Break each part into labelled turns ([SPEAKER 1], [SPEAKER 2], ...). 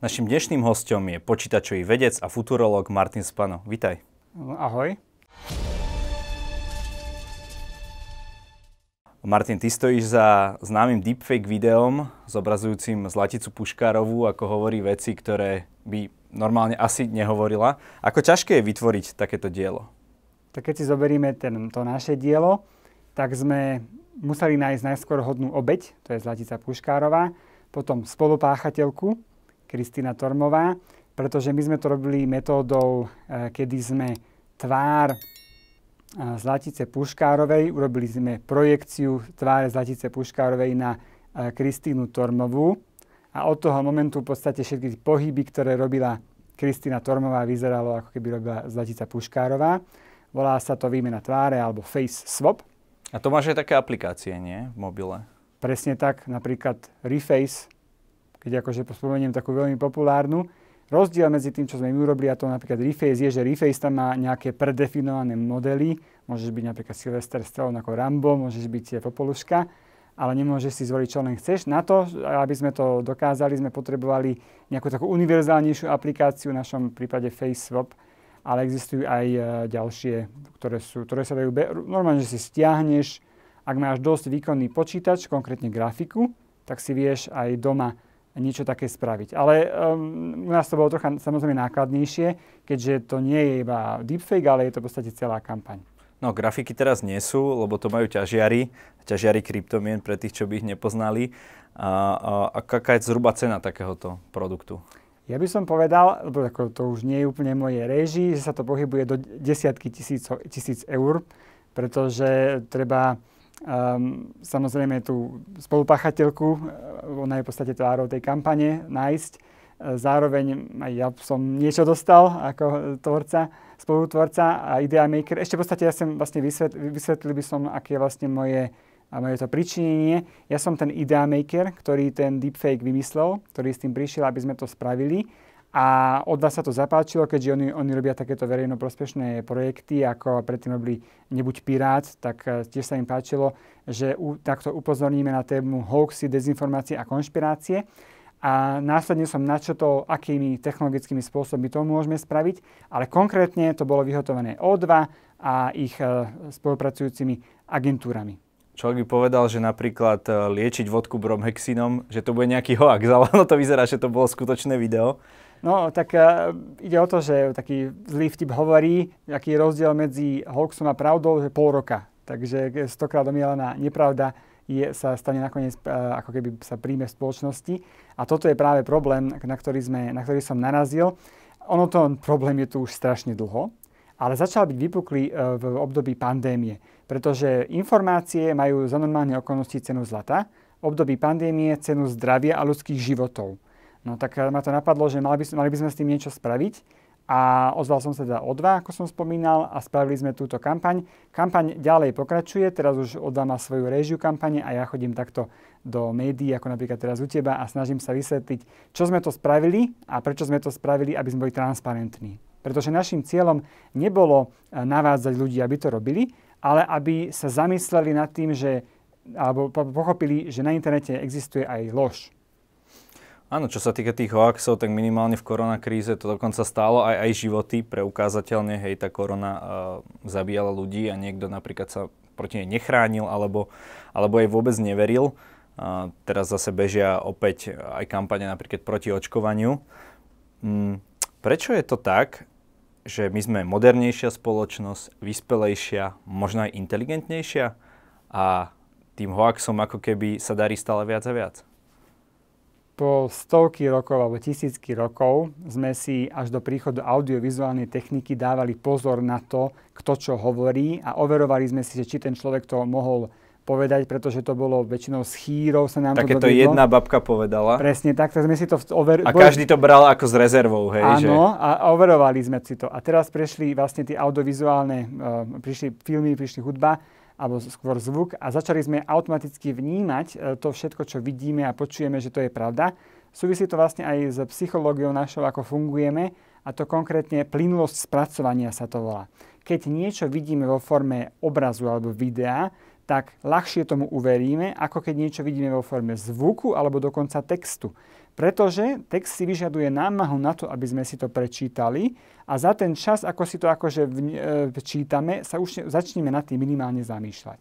[SPEAKER 1] Našim dnešným hostom je počítačový vedec a futurolog Martin Spano. Vítaj.
[SPEAKER 2] Ahoj.
[SPEAKER 1] Martin, ty stojíš za známym deepfake videom zobrazujúcim Zlaticu Puškárovú, ako hovorí veci, ktoré by normálne asi nehovorila. Ako ťažké je vytvoriť takéto dielo?
[SPEAKER 2] Tak keď si zoberieme ten, to naše dielo, tak sme museli nájsť najskôr hodnú obeď, to je Zlatica Puškárová, potom spolupáchateľku, Kristýna Tormová, pretože my sme to robili metódou, e, kedy sme tvár e, Zlatice Puškárovej, urobili sme projekciu tváre Zlatice Puškárovej na e, Kristínu Tormovú a od toho momentu v podstate všetky pohyby, ktoré robila Kristýna Tormová, vyzeralo ako keby robila Zlatica Puškárová. Volá sa to výmena tváre alebo face swap.
[SPEAKER 1] A to máš aj také aplikácie, nie? V mobile.
[SPEAKER 2] Presne tak, napríklad Reface keď akože spomeniem takú veľmi populárnu. Rozdiel medzi tým, čo sme my urobili a to napríklad Reface je, že Reface tam má nejaké predefinované modely. Môžeš byť napríklad Sylvester Stallone ako Rambo, môžeš byť Popoluška, ale nemôžeš si zvoliť, čo len chceš. Na to, aby sme to dokázali, sme potrebovali nejakú takú univerzálnejšiu aplikáciu, v našom prípade FaceSwap, ale existujú aj e, ďalšie, ktoré, sú, ktoré sa dajú... Be- normálne, že si stiahneš, ak máš dosť výkonný počítač, konkrétne grafiku, tak si vieš aj doma niečo také spraviť. Ale um, u nás to bolo trocha samozrejme nákladnejšie, keďže to nie je iba deepfake, ale je to v podstate celá kampaň.
[SPEAKER 1] No, grafiky teraz nie sú, lebo to majú ťažiari, ťažiari kryptomien pre tých, čo by ich nepoznali. A, a, a aká je zhruba cena takéhoto produktu?
[SPEAKER 2] Ja by som povedal, lebo ako to už nie je úplne moje réži, že sa to pohybuje do desiatky tisíc, tisíc eur, pretože treba Um, samozrejme tú spolupáchateľku, e, ona je v podstate tvárou tej kampane, nájsť. E, zároveň aj ja som niečo dostal ako tvorca, spolutvorca a idea maker. Ešte v podstate ja som vlastne vysvetlil, vysvetlil by som, aké je vlastne moje, moje to pričinenie. Ja som ten idea maker, ktorý ten deepfake vymyslel, ktorý s tým prišiel, aby sme to spravili. A od vás sa to zapáčilo, keďže oni, oni robia takéto verejnoprospešné projekty, ako predtým robili Nebuď pirát, tak e, tiež sa im páčilo, že u, takto upozorníme na tému hoaxy, dezinformácie a konšpirácie. A následne som načotol, akými technologickými spôsobmi to môžeme spraviť, ale konkrétne to bolo vyhotovené O2 a ich e, spolupracujúcimi agentúrami.
[SPEAKER 1] Človek by povedal, že napríklad e, liečiť vodku bromhexinom, že to bude nejaký hoax, ale ono to vyzerá, že to bolo skutočné video.
[SPEAKER 2] No, tak uh, ide o to, že taký zlý vtip hovorí, aký je rozdiel medzi hoaxom a pravdou, že pol roka. Takže stokrát omielaná nepravda je, sa stane nakoniec, uh, ako keby sa príjme v spoločnosti. A toto je práve problém, na ktorý, sme, na ktorý som narazil. Ono to problém je tu už strašne dlho, ale začal byť vypuklý uh, v období pandémie, pretože informácie majú za normálne okolnosti cenu zlata, v období pandémie cenu zdravia a ľudských životov. No tak eh, ma to napadlo, že mali by, mali by sme s tým niečo spraviť. A ozval som sa teda o dva, ako som spomínal, a spravili sme túto kampaň. Kampaň ďalej pokračuje, teraz už O2 má svoju réžiu kampane a ja chodím takto do médií, ako napríklad teraz u teba a snažím sa vysvetliť, čo sme to spravili a prečo sme to spravili, aby sme boli transparentní. Pretože našim cieľom nebolo eh, navádzať ľudí, aby to robili, ale aby sa zamysleli nad tým, že, alebo pochopili, že na internete existuje aj lož
[SPEAKER 1] Áno, čo sa týka tých hoaxov, tak minimálne v koronakríze to dokonca stálo aj, aj životy. Preukázateľne, hej, tá korona uh, zabíjala ľudí a niekto napríklad sa proti nej nechránil alebo, alebo jej vôbec neveril. Uh, teraz zase bežia opäť aj kampane napríklad proti očkovaniu. Mm, prečo je to tak, že my sme modernejšia spoločnosť, vyspelejšia, možno aj inteligentnejšia a tým hoaxom ako keby sa darí stále viac a viac?
[SPEAKER 2] Po stovky rokov alebo tisícky rokov sme si až do príchodu audiovizuálnej techniky dávali pozor na to, kto čo hovorí a overovali sme si, že či ten človek to mohol povedať, pretože to bolo väčšinou s chýrov sa nám
[SPEAKER 1] Také
[SPEAKER 2] to
[SPEAKER 1] to jedna babka povedala.
[SPEAKER 2] Presne tak, tak sme si to over...
[SPEAKER 1] A každý to bral ako s rezervou, hej?
[SPEAKER 2] Áno, že... a overovali sme si to. A teraz prešli vlastne tie audiovizuálne, uh, prišli filmy, prišli hudba alebo skôr zvuk a začali sme automaticky vnímať e, to všetko, čo vidíme a počujeme, že to je pravda. Súvisí to vlastne aj s psychológiou našou, ako fungujeme a to konkrétne plynulosť spracovania sa to volá. Keď niečo vidíme vo forme obrazu alebo videa, tak ľahšie tomu uveríme, ako keď niečo vidíme vo forme zvuku alebo dokonca textu. Pretože text si vyžaduje námahu na to, aby sme si to prečítali a za ten čas, ako si to akože v, e, čítame, sa už začneme nad tým minimálne zamýšľať.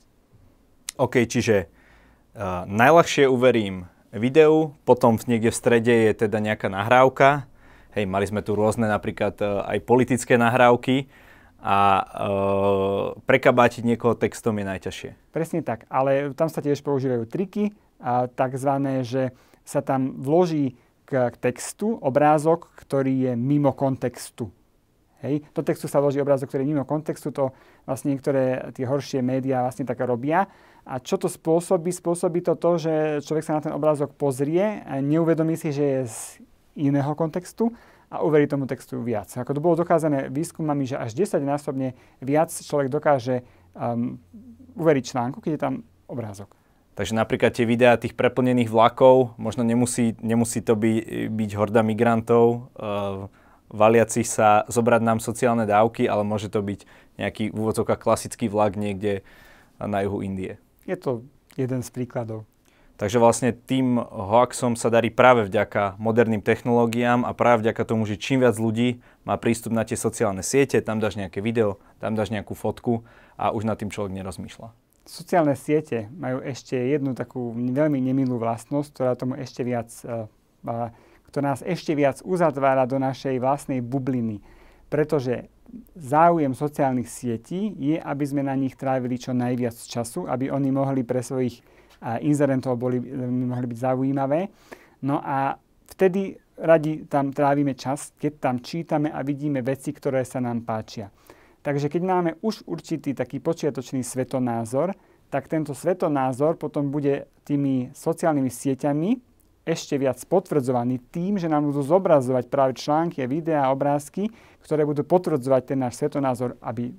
[SPEAKER 1] OK, čiže uh, najľahšie uverím videu, potom niekde v strede je teda nejaká nahrávka. Hej, mali sme tu rôzne napríklad uh, aj politické nahrávky a uh, prekabátiť niekoho textom je najťažšie.
[SPEAKER 2] Presne tak, ale tam sa tiež používajú triky, a takzvané, že sa tam vloží k, textu obrázok, ktorý je mimo kontextu. Hej. Do textu sa vloží obrázok, ktorý je mimo kontextu, to vlastne niektoré tie horšie médiá vlastne tak robia. A čo to spôsobí? Spôsobí to to, že človek sa na ten obrázok pozrie a neuvedomí si, že je z iného kontextu a uverí tomu textu viac. Ako to bolo dokázané výskumami, že až 10-násobne viac človek dokáže um, uveriť článku, keď je tam obrázok.
[SPEAKER 1] Takže napríklad tie videá tých preplnených vlakov, možno nemusí, nemusí to by, byť horda migrantov, uh, valiacich sa zobrať nám sociálne dávky, ale môže to byť nejaký v úvodzovkách klasický vlak niekde na juhu Indie.
[SPEAKER 2] Je to jeden z príkladov.
[SPEAKER 1] Takže vlastne tým hoaxom sa darí práve vďaka moderným technológiám a práve vďaka tomu, že čím viac ľudí má prístup na tie sociálne siete, tam dáš nejaké video, tam dáš nejakú fotku a už nad tým človek nerozmýšľa
[SPEAKER 2] sociálne siete majú ešte jednu takú veľmi nemilú vlastnosť, ktorá tomu ešte viac, uh, ktorá nás ešte viac uzatvára do našej vlastnej bubliny. Pretože záujem sociálnych sietí je, aby sme na nich trávili čo najviac času, aby oni mohli pre svojich inzerentov boli, mohli byť zaujímavé. No a vtedy radi tam trávime čas, keď tam čítame a vidíme veci, ktoré sa nám páčia. Takže keď máme už určitý taký počiatočný svetonázor, tak tento svetonázor potom bude tými sociálnymi sieťami ešte viac potvrdzovaný tým, že nám budú zobrazovať práve články, videá, obrázky, ktoré budú potvrdzovať ten náš svetonázor, aby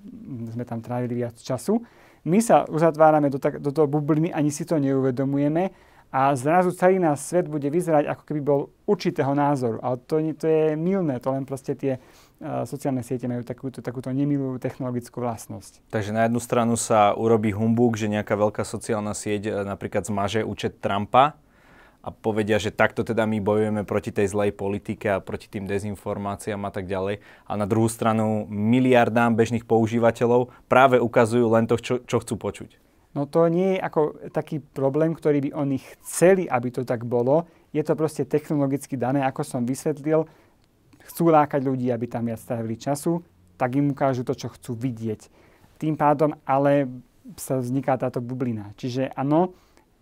[SPEAKER 2] sme tam trávili viac času. My sa uzatvárame do, tak, do toho bubliny, ani si to neuvedomujeme a zrazu celý náš svet bude vyzerať, ako keby bol určitého názoru. Ale to, to je milné, to len proste tie sociálne siete majú takúto, takúto nemilú technologickú vlastnosť.
[SPEAKER 1] Takže na jednu stranu sa urobí humbug, že nejaká veľká sociálna sieť e, napríklad zmaže účet Trumpa a povedia, že takto teda my bojujeme proti tej zlej politike a proti tým dezinformáciám a tak ďalej. A na druhú stranu miliardám bežných používateľov práve ukazujú len to, čo, čo chcú počuť.
[SPEAKER 2] No to nie je ako taký problém, ktorý by oni chceli, aby to tak bolo. Je to proste technologicky dané, ako som vysvetlil chcú lákať ľudí, aby tam viac strávili času, tak im ukážu to, čo chcú vidieť. Tým pádom ale sa vzniká táto bublina. Čiže áno,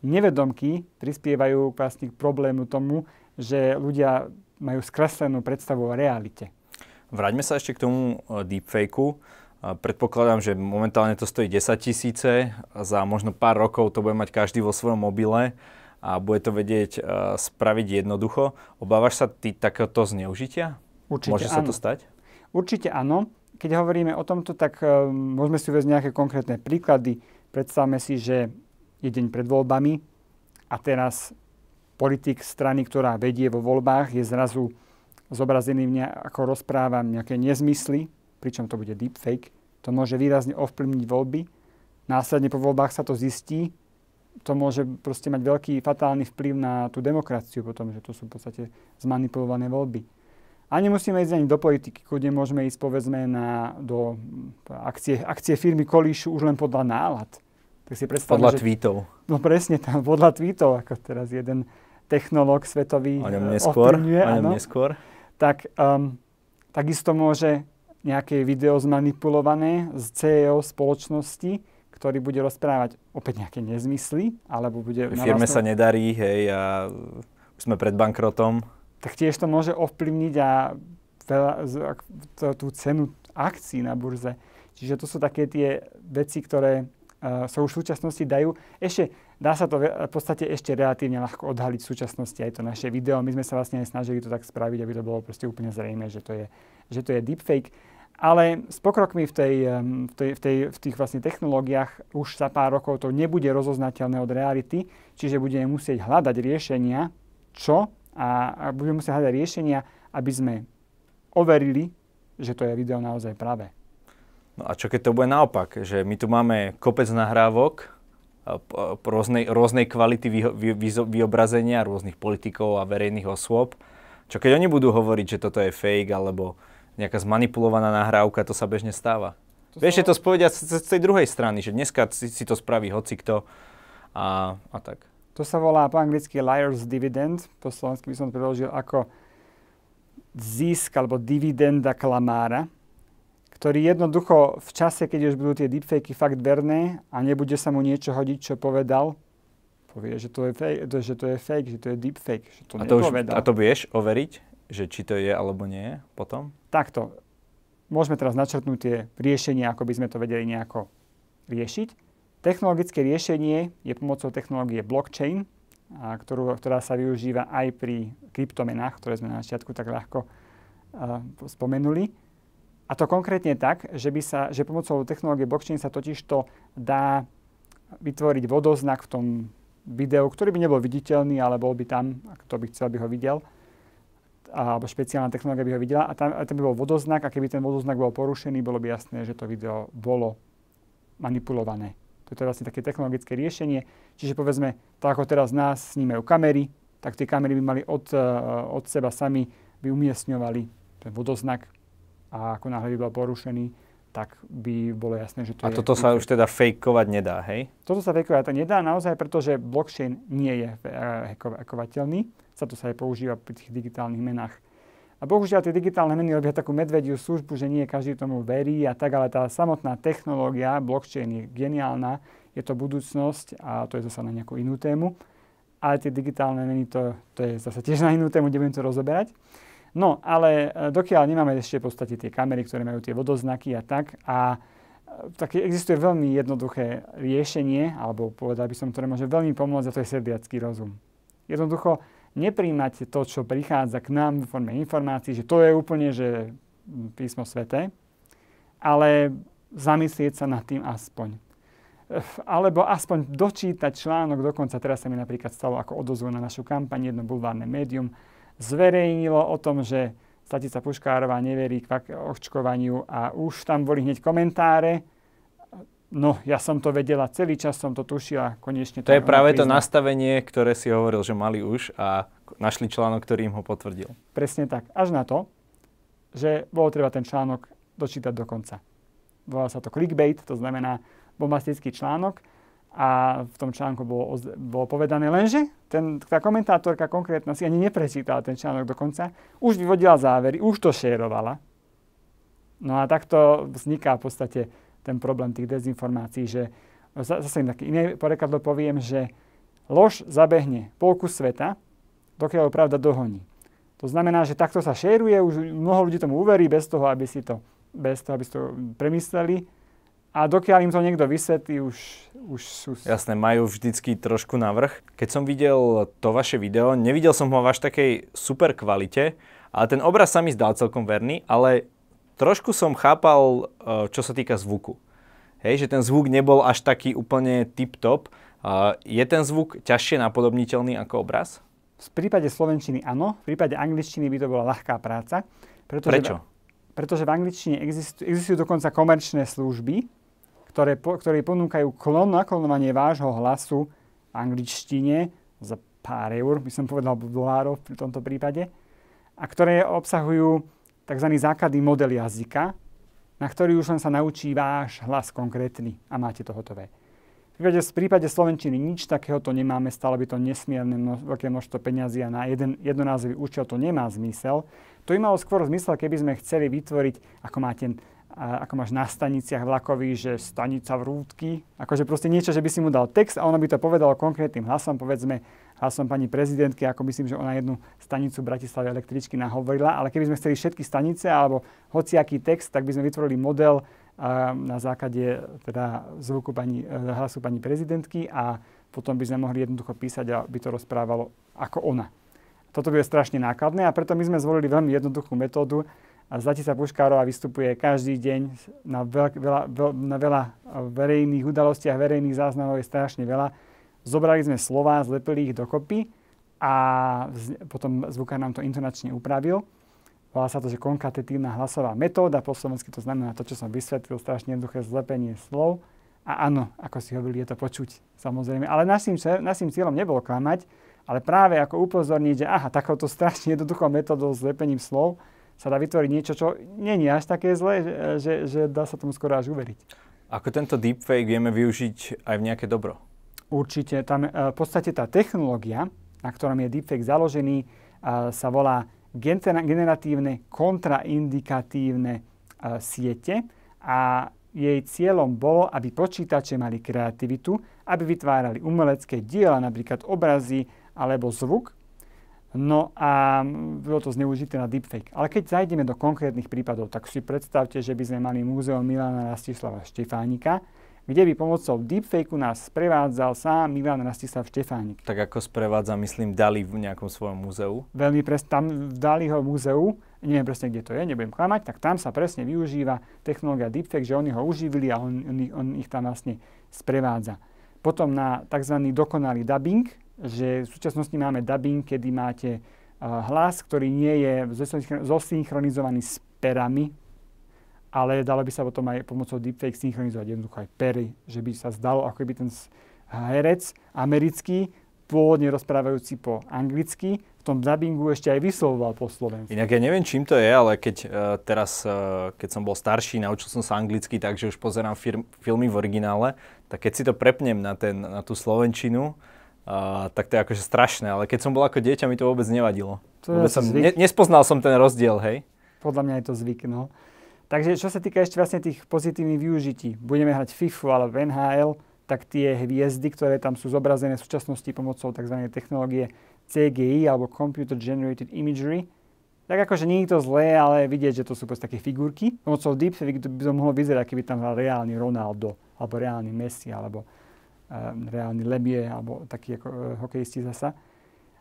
[SPEAKER 2] nevedomky prispievajú vlastne k problému tomu, že ľudia majú skreslenú predstavu o realite.
[SPEAKER 1] Vráťme sa ešte k tomu e, deepfakeu. Predpokladám, že momentálne to stojí 10 tisíce. Za možno pár rokov to bude mať každý vo svojom mobile a bude to vedieť e, spraviť jednoducho. Obávaš sa ty takéto zneužitia?
[SPEAKER 2] Určite
[SPEAKER 1] Môže sa áno. to stať?
[SPEAKER 2] Určite áno. Keď hovoríme o tomto, tak uh, môžeme si uvieť nejaké konkrétne príklady. Predstavme si, že je deň pred voľbami a teraz politik strany, ktorá vedie vo voľbách, je zrazu zobrazený, nejak, ako rozpráva nejaké nezmysly, pričom to bude deepfake. To môže výrazne ovplyvniť voľby. Následne po voľbách sa to zistí. To môže proste mať veľký fatálny vplyv na tú demokraciu potom, že to sú v podstate zmanipulované voľby. A nemusíme ísť ani do politiky, kde môžeme ísť povedzme na, do akcie, akcie firmy Kolíšu už len podľa nálad.
[SPEAKER 1] Tak si podľa že, tweetov.
[SPEAKER 2] No presne, tam podľa tweetov, ako teraz jeden technológ svetový
[SPEAKER 1] o ňom neskôr, o ňom neskôr.
[SPEAKER 2] Tak um, takisto môže nejaké video zmanipulované z CEO spoločnosti, ktorý bude rozprávať opäť nejaké nezmysly, alebo bude...
[SPEAKER 1] Firme sa nedarí, hej, a sme pred bankrotom
[SPEAKER 2] tak tiež to môže ovplyvniť a veľa, tú cenu akcií na burze. Čiže to sú také tie veci, ktoré uh, sa už v súčasnosti dajú. Ešte dá sa to v podstate ešte relatívne ľahko odhaliť v súčasnosti aj to naše video. My sme sa vlastne aj snažili to tak spraviť, aby to bolo proste úplne zrejme, že to je, že to je deepfake. Ale s pokrokmi v, tej, v, tej, v, tej, v tých vlastne technológiách už za pár rokov to nebude rozoznateľné od reality, čiže budeme musieť hľadať riešenia, čo a, budeme musieť hľadať riešenia, aby sme overili, že to je video naozaj práve.
[SPEAKER 1] No a čo keď to bude naopak, že my tu máme kopec nahrávok, rôznej, rôznej kvality vy, vy, vyobrazenia rôznych politikov a verejných osôb. Čo keď oni budú hovoriť, že toto je fake alebo nejaká zmanipulovaná nahrávka, to sa bežne stáva. To Vieš, sa... je to spovedia z, z tej druhej strany, že dneska si, si to spraví hocikto a, a tak.
[SPEAKER 2] To sa volá po anglicky liar's dividend, po slovensky by som to preložil ako zisk alebo dividenda klamára ktorý jednoducho v čase, keď už budú tie deepfakey fakt verné a nebude sa mu niečo hodiť, čo povedal, povie, že to je fake, že to je, fake, že to je deepfake, že to
[SPEAKER 1] a to Už, a to vieš overiť, že či to je alebo nie potom?
[SPEAKER 2] Takto. Môžeme teraz načrtnúť tie riešenia, ako by sme to vedeli nejako riešiť. Technologické riešenie je pomocou technológie blockchain, a ktorú, ktorá sa využíva aj pri kryptomenách, ktoré sme na začiatku tak ľahko uh, spomenuli. A to konkrétne tak, že, by sa, že pomocou technológie blockchain sa totiž to dá vytvoriť vodoznak v tom videu, ktorý by nebol viditeľný, ale bol by tam, kto by chcel, by ho videl, alebo špeciálna technológia by ho videla. A tam, a tam by bol vodoznak a keby ten vodoznak bol porušený, bolo by jasné, že to video bolo manipulované. To je vlastne také technologické riešenie. Čiže povedzme, tak ako teraz nás snímajú kamery, tak tie kamery by mali od, eh, od seba sami by umiestňovali ten vodoznak a ako náhle by bol porušený, tak by bolo jasné, že to
[SPEAKER 1] a je... A toto sa už teda fejkovať nedá, hej?
[SPEAKER 2] Toto sa fejkovať nedá naozaj, pretože blockchain nie je hackovateľný. Sa to sa aj používa pri tých digitálnych menách. A bohužiaľ tie digitálne meny robia takú medvediu službu, že nie každý tomu verí a tak, ale tá samotná technológia, blockchain je geniálna, je to budúcnosť a to je zase na nejakú inú tému. Ale tie digitálne meny, to, to je zase tiež na inú tému, nebudem to rozoberať. No, ale e, dokiaľ nemáme ešte v podstate tie kamery, ktoré majú tie vodoznaky a tak, a e, tak existuje veľmi jednoduché riešenie, alebo povedal by som, ktoré môže veľmi pomôcť, a to je sediacký rozum. Jednoducho nepríjmať to, čo prichádza k nám v forme informácií, že to je úplne, že písmo sveté, ale zamyslieť sa nad tým aspoň. Alebo aspoň dočítať článok dokonca. Teraz sa mi napríklad stalo ako odozvu na našu kampaň jedno bulvárne médium, zverejnilo o tom, že Statica Puškárová neverí k očkovaniu a už tam boli hneď komentáre. No, ja som to vedela, celý čas som to tušila, konečne
[SPEAKER 1] to... To je práve to nastavenie, ktoré si hovoril, že mali už a našli článok, ktorý im ho potvrdil.
[SPEAKER 2] Presne tak. Až na to, že bolo treba ten článok dočítať do konca. Volá sa to clickbait, to znamená bombastický článok, a v tom článku bolo, bolo povedané lenže ten, tá komentátorka konkrétna si ani neprečítala ten článok dokonca, už vyvodila závery, už to šérovala. No a takto vzniká v podstate ten problém tých dezinformácií, že zase im také iné porekadlo poviem, že lož zabehne polku sveta, dokiaľ ho pravda dohoní. To znamená, že takto sa šéruje, už mnoho ľudí tomu uverí bez toho, aby si to, bez toho, aby si to premysleli a dokiaľ im to niekto vysvetlí, už, už sú...
[SPEAKER 1] Jasné, majú vždycky trošku navrh. Keď som videl to vaše video, nevidel som ho v až takej super kvalite, ale ten obraz sa mi zdal celkom verný, ale trošku som chápal, e, čo sa týka zvuku. Hej, že ten zvuk nebol až taký úplne tip-top. Je ten zvuk ťažšie napodobniteľný ako obraz?
[SPEAKER 2] V prípade slovenčiny áno, v prípade angličtiny by to bola ľahká práca.
[SPEAKER 1] Pretože Prečo?
[SPEAKER 2] pretože v angličtine existujú, existujú dokonca komerčné služby, ktoré, po, ktoré ponúkajú klon, naklonovanie vášho hlasu v angličtine za pár eur, by som povedal dolárov v tomto prípade, a ktoré obsahujú tzv. základný model jazyka, na ktorý už len sa naučí váš hlas konkrétny a máte to hotové. V prípade, v prípade Slovenčiny nič takéhoto nemáme, stále by to nesmierne mno, veľké množstvo peňazí a na jeden jednonázový účel to nemá zmysel. To by malo skôr zmysel, keby sme chceli vytvoriť, ako máte ako máš na staniciach vlakových, že stanica v rúdky, akože proste niečo, že by si mu dal text a ono by to povedalo konkrétnym hlasom, povedzme hlasom pani prezidentky, ako myslím, že ona jednu stanicu v Bratislave električky nahovorila, ale keby sme chceli všetky stanice alebo hociaký text, tak by sme vytvorili model na základe teda zvuku pani, uh, hlasu pani prezidentky a potom by sme mohli jednoducho písať a by to rozprávalo ako ona. Toto by je strašne nákladné a preto my sme zvolili veľmi jednoduchú metódu, a Zlatica Puškárová vystupuje každý deň na, veľ, veľa, veľ, na veľa verejných udalostiach, verejných záznamov je strašne veľa. Zobrali sme slova, zlepili ich dokopy a potom zvukár nám to intonačne upravil. Volá sa to, že konkatetívna hlasová metóda, po slovensky to znamená to, čo som vysvetlil, strašne jednoduché zlepenie slov A áno, ako si hovorili, je to počuť, samozrejme. Ale našim, našim cieľom nebolo klamať, ale práve ako upozorniť, že aha, takouto strašne jednoduchou metodou s lepením slov sa dá vytvoriť niečo, čo nie je až také zlé, že, že, že dá sa tomu skoro až uveriť.
[SPEAKER 1] Ako tento deepfake vieme využiť aj v nejaké dobro?
[SPEAKER 2] Určite. Tam, e, v podstate tá technológia, na ktorom je deepfake založený, e, sa volá generatívne kontraindikatívne e, siete a jej cieľom bolo, aby počítače mali kreativitu, aby vytvárali umelecké diela, napríklad obrazy alebo zvuk. No a bolo to zneužité na deepfake. Ale keď zajdeme do konkrétnych prípadov, tak si predstavte, že by sme mali múzeum Milana Rastislava Štefánika, kde by pomocou deepfakeu nás sprevádzal sám Milan Rastislav Štefánik.
[SPEAKER 1] Tak ako sprevádza, myslím, Dali v nejakom svojom múzeu?
[SPEAKER 2] Veľmi presne, tam v Daliho múzeu, neviem presne, kde to je, nebudem klamať, tak tam sa presne využíva technológia deepfake, že oni ho uživili a on, on, on ich tam vlastne sprevádza. Potom na tzv. dokonalý dubbing, že v súčasnosti máme dubbing, kedy máte uh, hlas, ktorý nie je zosynchronizovaný s perami ale dalo by sa potom aj pomocou deepfake synchronizovať jednoducho aj pery, že by sa zdalo, ako by ten herec americký, pôvodne rozprávajúci po anglicky, v tom dubbingu ešte aj vyslovoval po slovensku.
[SPEAKER 1] Inak ja neviem, čím to je, ale keď uh, teraz, uh, keď som bol starší, naučil som sa anglicky, takže už pozerám fir- filmy v originále, tak keď si to prepnem na, ten, na tú slovenčinu, uh, tak to je akože strašné, ale keď som bol ako dieťa, mi to vôbec nevadilo.
[SPEAKER 2] To
[SPEAKER 1] vôbec som, ne, nespoznal som ten rozdiel, hej?
[SPEAKER 2] Podľa mňa je to zvyk, no. Takže čo sa týka ešte vlastne tých pozitívnych využití, budeme hrať FIFU alebo NHL, tak tie hviezdy, ktoré tam sú zobrazené v súčasnosti pomocou tzv. technológie CGI alebo Computer Generated Imagery, tak akože nie je to zlé, ale vidieť, že to sú proste také figurky. Pomocou deepfake by to mohlo vyzerať, keby tam hral reálny Ronaldo, alebo reálny Messi, alebo um, reálny Lebie, alebo taký ako uh, hokejisti zasa.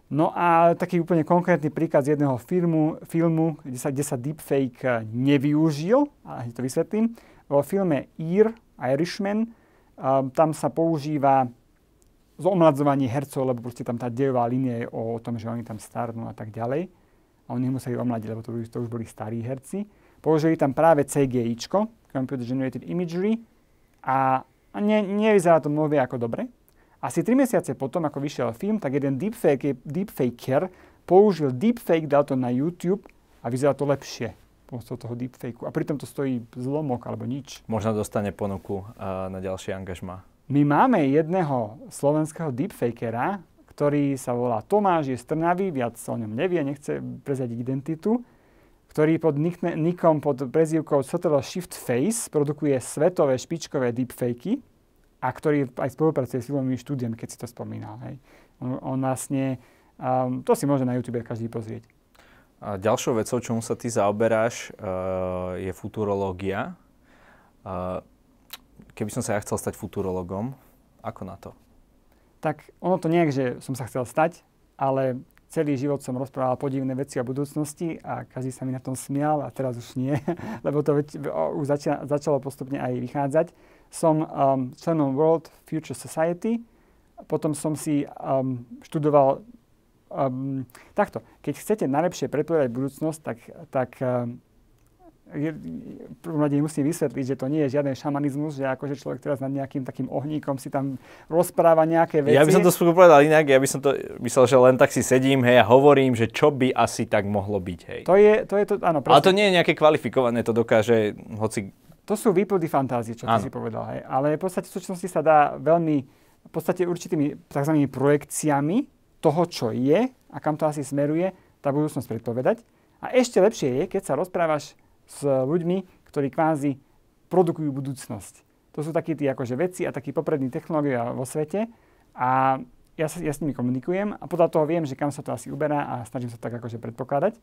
[SPEAKER 2] No a taký úplne konkrétny príklad z jedného filmu, filmu kde, sa, kde sa deepfake eh, nevyužil, a to vysvetlím. Vo filme Ear, Irishman, um, tam sa používa zomladzovanie hercov, lebo proste tam tá dejová línia je o, tom, že oni tam starnú a tak ďalej. A oni museli omladiť, lebo to, to už boli starí herci. Použili tam práve CGI, Computer Generated Imagery, a ne, nevyzerá to mnohé ako dobre. Asi 3 mesiace potom, ako vyšiel film, tak jeden deepfake, deepfaker použil deepfake, dal to na YouTube a vyzerá to lepšie pomocou toho deepfakeu. A pritom to stojí zlomok alebo nič.
[SPEAKER 1] Možno dostane ponuku uh, na ďalšie angažma.
[SPEAKER 2] My máme jedného slovenského deepfakera, ktorý sa volá Tomáš, je z Trnavy, viac o ňom nevie, nechce prezadiť identitu, ktorý pod nikom pod prezývkou Sotelo Shift Face produkuje svetové špičkové deepfakey a ktorý aj spolupracuje s filmovými štúdiami, keď si to spomínal. Hej. On, on vlastne, um, to si môže na YouTube každý pozrieť.
[SPEAKER 1] A ďalšou vecou, čomu sa ty zaoberáš, uh, je futurológia. Uh, keby som sa ja chcel stať futurologom, ako na to?
[SPEAKER 2] Tak ono to nie je, že som sa chcel stať, ale celý život som rozprával podivné veci o budúcnosti a každý sa mi na tom smial a teraz už nie, lebo to už začalo postupne aj vychádzať som um, členom World Future Society, potom som si um, študoval um, takto. Keď chcete najlepšie predpovedať budúcnosť, tak, tak um, v prvom rade musím vysvetliť, že to nie je žiaden šamanizmus, že akože človek teraz nad nejakým takým ohníkom si tam rozpráva nejaké veci.
[SPEAKER 1] Ja by som to skôr povedal inak, ja by som to myslel, že len tak si sedím, hej, a hovorím, že čo by asi tak mohlo byť, hej.
[SPEAKER 2] To je to, je to áno.
[SPEAKER 1] Presne. Ale to nie je nejaké kvalifikované, to dokáže hoci
[SPEAKER 2] to sú výplody fantázie, čo ty si povedal. Hej. Ale v podstate v súčasnosti sa dá veľmi, v podstate určitými tzv. projekciami toho, čo je a kam to asi smeruje, tá budúcnosť predpovedať. A ešte lepšie je, keď sa rozprávaš s ľuďmi, ktorí kvázi produkujú budúcnosť. To sú takí tí akože veci a takí poprední technológia vo svete a ja, sa, ja s nimi komunikujem a podľa toho viem, že kam sa to asi uberá a snažím sa tak akože predpokladať.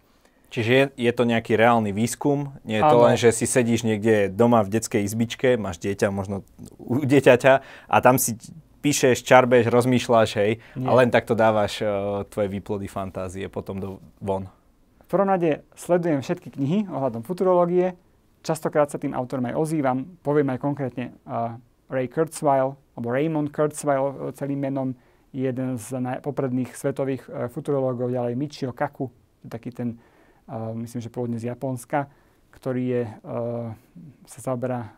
[SPEAKER 1] Čiže je, je to nejaký reálny výskum, nie je to ano. len, že si sedíš niekde doma v detskej izbičke, máš dieťa, možno u dieťaťa a tam si píšeš, čarbeš, rozmýšľaš, hej, nie. a len takto dávaš uh, tvoje výplody fantázie potom do, von.
[SPEAKER 2] V prvom rade sledujem všetky knihy ohľadom futurológie, častokrát sa tým autorom aj ozývam, poviem aj konkrétne uh, Ray Kurzweil, alebo Raymond Kurzweil e, celým menom, jeden z popredných svetových uh, futurológov, ďalej Michio Kaku, taký ten myslím, že pôvodne z Japonska, ktorý je, uh, sa zaoberá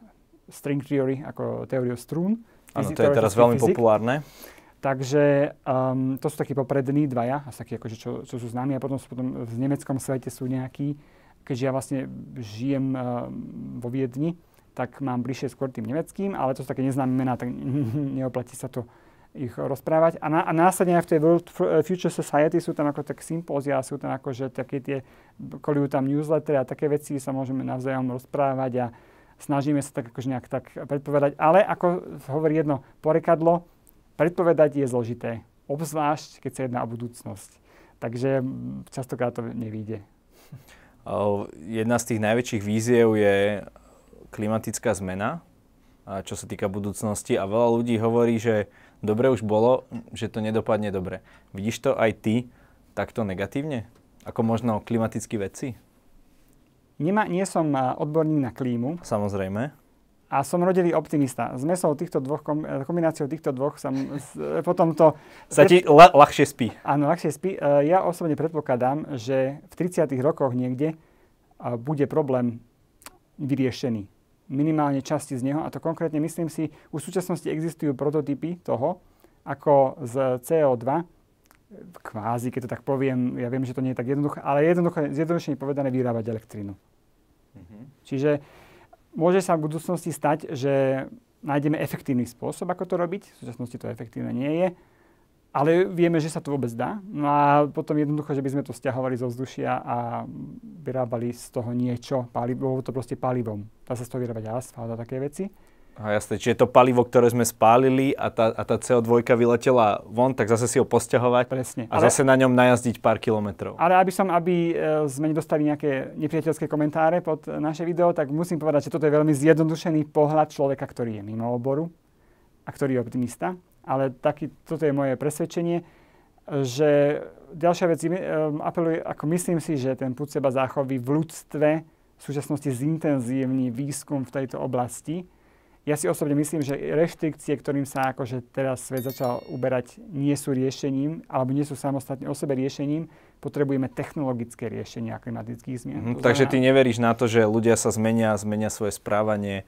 [SPEAKER 2] string theory, ako teóriu strún.
[SPEAKER 1] Áno, to je teraz veľmi fyzik. populárne.
[SPEAKER 2] Takže um, to sú takí poprední dvaja, asi takí akože, čo, čo sú známi a potom sú potom v nemeckom svete sú nejakí, keďže ja vlastne žijem uh, vo Viedni, tak mám bližšie skôr tým nemeckým, ale to sú také neznáme mená, tak neoplatí sa to ich rozprávať. A, na, a následne aj v tej World Future Society sú tam ako tak sympózia, sú tam akože také tie, kolujú tam newslettery a také veci sa môžeme navzájom rozprávať a snažíme sa tak akože nejak tak predpovedať. Ale ako hovorí jedno porekadlo, predpovedať je zložité. Obzvlášť, keď sa jedná o budúcnosť. Takže častokrát to nevíde.
[SPEAKER 1] Jedna z tých najväčších víziev je klimatická zmena, čo sa týka budúcnosti. A veľa ľudí hovorí, že dobre už bolo, že to nedopadne dobre. Vidíš to aj ty takto negatívne? Ako možno klimatickí vedci?
[SPEAKER 2] Nemá, nie som odborník na klímu.
[SPEAKER 1] Samozrejme.
[SPEAKER 2] A som rodilý optimista. S mesou týchto dvoch, kombináciou týchto dvoch som potom to...
[SPEAKER 1] Sa ti la, ľahšie spí.
[SPEAKER 2] Áno, ľahšie spí. E, ja osobne predpokladám, že v 30 rokoch niekde bude problém vyriešený minimálne časti z neho. A to konkrétne myslím si, už v súčasnosti existujú prototypy toho, ako z CO2, kvázi, keď to tak poviem, ja viem, že to nie je tak jednoduché, ale jednoducho, zjednodušene povedané vyrábať elektrínu. Mm-hmm. Čiže môže sa v budúcnosti stať, že nájdeme efektívny spôsob, ako to robiť. V súčasnosti to efektívne nie je ale vieme, že sa to vôbec dá. No a potom jednoducho, že by sme to stiahovali zo vzdušia a vyrábali z toho niečo, palivo, to proste palivom. Dá sa z toho vyrábať asfalt a také veci.
[SPEAKER 1] A jasne, čiže to palivo, ktoré sme spálili a tá, a tá CO2 vyletela von, tak zase si ho posťahovať
[SPEAKER 2] Presne.
[SPEAKER 1] a ale, zase na ňom najazdiť pár kilometrov.
[SPEAKER 2] Ale aby som, aby e, sme nedostali nejaké nepriateľské komentáre pod naše video, tak musím povedať, že toto je veľmi zjednodušený pohľad človeka, ktorý je mimo oboru a ktorý je optimista ale taký, toto je moje presvedčenie, že ďalšia vec, apeluje, ako myslím si, že ten púd seba záchovy v ľudstve v súčasnosti zintenzívni výskum v tejto oblasti. Ja si osobne myslím, že reštrikcie, ktorým sa akože teraz svet začal uberať, nie sú riešením, alebo nie sú samostatne o sebe riešením. Potrebujeme technologické riešenia klimatických zmien.
[SPEAKER 1] Mm, takže ty neveríš na to, že ľudia sa zmenia, zmenia svoje správanie,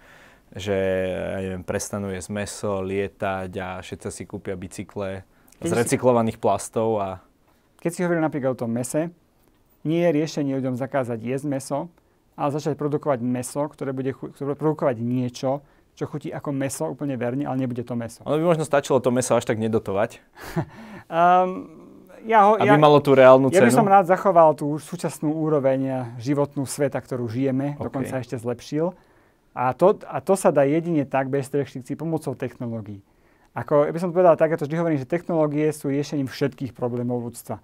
[SPEAKER 1] že ja neviem, prestanú jesť meso, lietať a všetci si kúpia bicykle Keď z recyklovaných si... plastov. A...
[SPEAKER 2] Keď si hovoril napríklad o tom mese, nie je riešenie ľuďom zakázať jesť meso, ale začať produkovať meso, ktoré bude ktoré produkovať niečo, čo chutí ako meso úplne verne, ale nebude to meso.
[SPEAKER 1] Ono by možno stačilo to meso až tak nedotovať.
[SPEAKER 2] um, ja ho,
[SPEAKER 1] aby ja, malo tú reálnu cenu.
[SPEAKER 2] Ja by som rád zachoval tú súčasnú úroveň životnú sveta, ktorú žijeme, okay. dokonca ešte zlepšil. A to, a to sa dá jedine tak bez reštrikcií pomocou technológií. Ako, ja by som povedal tak, ja to vždy hovorím, že technológie sú riešením všetkých problémov ľudstva.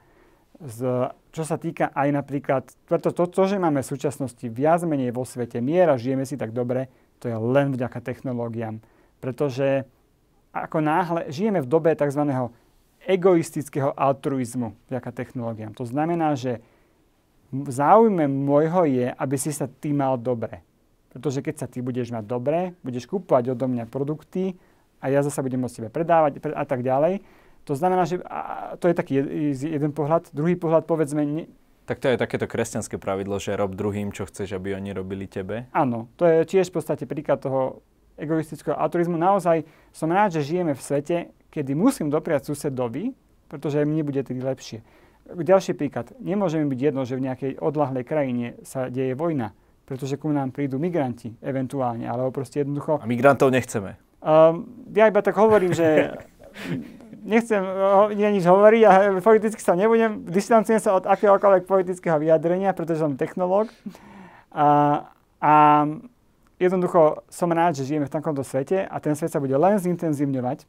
[SPEAKER 2] Z, čo sa týka aj napríklad, preto to, to, že máme v súčasnosti viac menej vo svete mier a žijeme si tak dobre, to je len vďaka technológiám. Pretože ako náhle žijeme v dobe tzv. egoistického altruizmu vďaka technológiám. To znamená, že v záujme môjho je, aby si sa ty mal dobre. Pretože keď sa ty budeš mať dobre, budeš kúpovať odo mňa produkty a ja zase budem môcť tebe predávať a tak ďalej. To znamená, že to je taký jeden pohľad. Druhý pohľad, povedzme... Ne...
[SPEAKER 1] Tak to je takéto kresťanské pravidlo, že rob druhým, čo chceš, aby oni robili tebe.
[SPEAKER 2] Áno, to je tiež v podstate príklad toho egoistického autorizmu. Naozaj som rád, že žijeme v svete, kedy musím dopriať susedovi, pretože mne bude tedy lepšie. Ďalší príklad. Nemôžeme byť jedno, že v nejakej odlahlej krajine sa deje vojna pretože ku nám prídu migranti eventuálne, alebo proste jednoducho...
[SPEAKER 1] A migrantov nechceme.
[SPEAKER 2] Uh, ja iba tak hovorím, že nechcem uh, nič hovoriť a politicky sa nebudem, distancujem sa od akéhokoľvek politického vyjadrenia, pretože som technológ. Uh, a jednoducho som rád, že žijeme v takomto svete a ten svet sa bude len zintenzívňovať.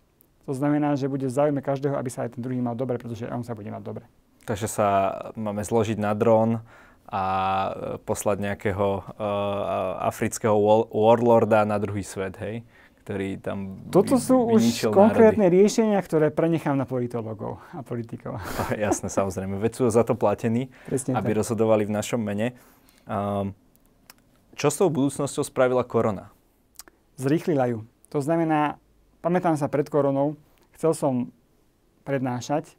[SPEAKER 2] To znamená, že bude v záujme každého, aby sa aj ten druhý mal dobre, pretože on sa bude mať dobre.
[SPEAKER 1] Takže sa máme zložiť na dron, a e, poslať nejakého uh, afrického warlorda na druhý svet, hej? ktorý tam
[SPEAKER 2] Toto sú už konkrétne národy. riešenia, ktoré prenechám na politologov a politikov.
[SPEAKER 1] Jasné, samozrejme. Veď sú za to platení, Presne aby tak. rozhodovali v našom mene. Um, čo s tou budúcnosťou spravila korona?
[SPEAKER 2] Zrýchlila ju. To znamená, pamätám sa pred koronou, chcel som prednášať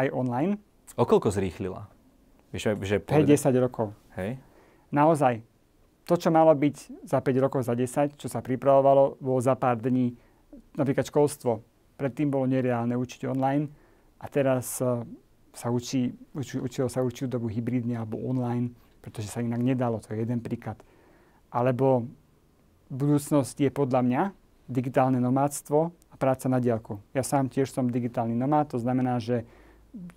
[SPEAKER 2] aj online.
[SPEAKER 1] O koľko zrýchlila?
[SPEAKER 2] Vieš, že 5-10 rokov.
[SPEAKER 1] Hej.
[SPEAKER 2] Naozaj. to, čo malo byť za 5 rokov, za 10, čo sa pripravovalo, bolo za pár dní, napríklad školstvo. Predtým bolo nereálne učiť online a teraz uh, sa učí, uči, učilo sa určitú dobu hybridne alebo online, pretože sa inak nedalo, to je jeden príklad. Alebo budúcnosť je podľa mňa digitálne nomádstvo a práca na diálku. Ja sám tiež som digitálny nomád, to znamená, že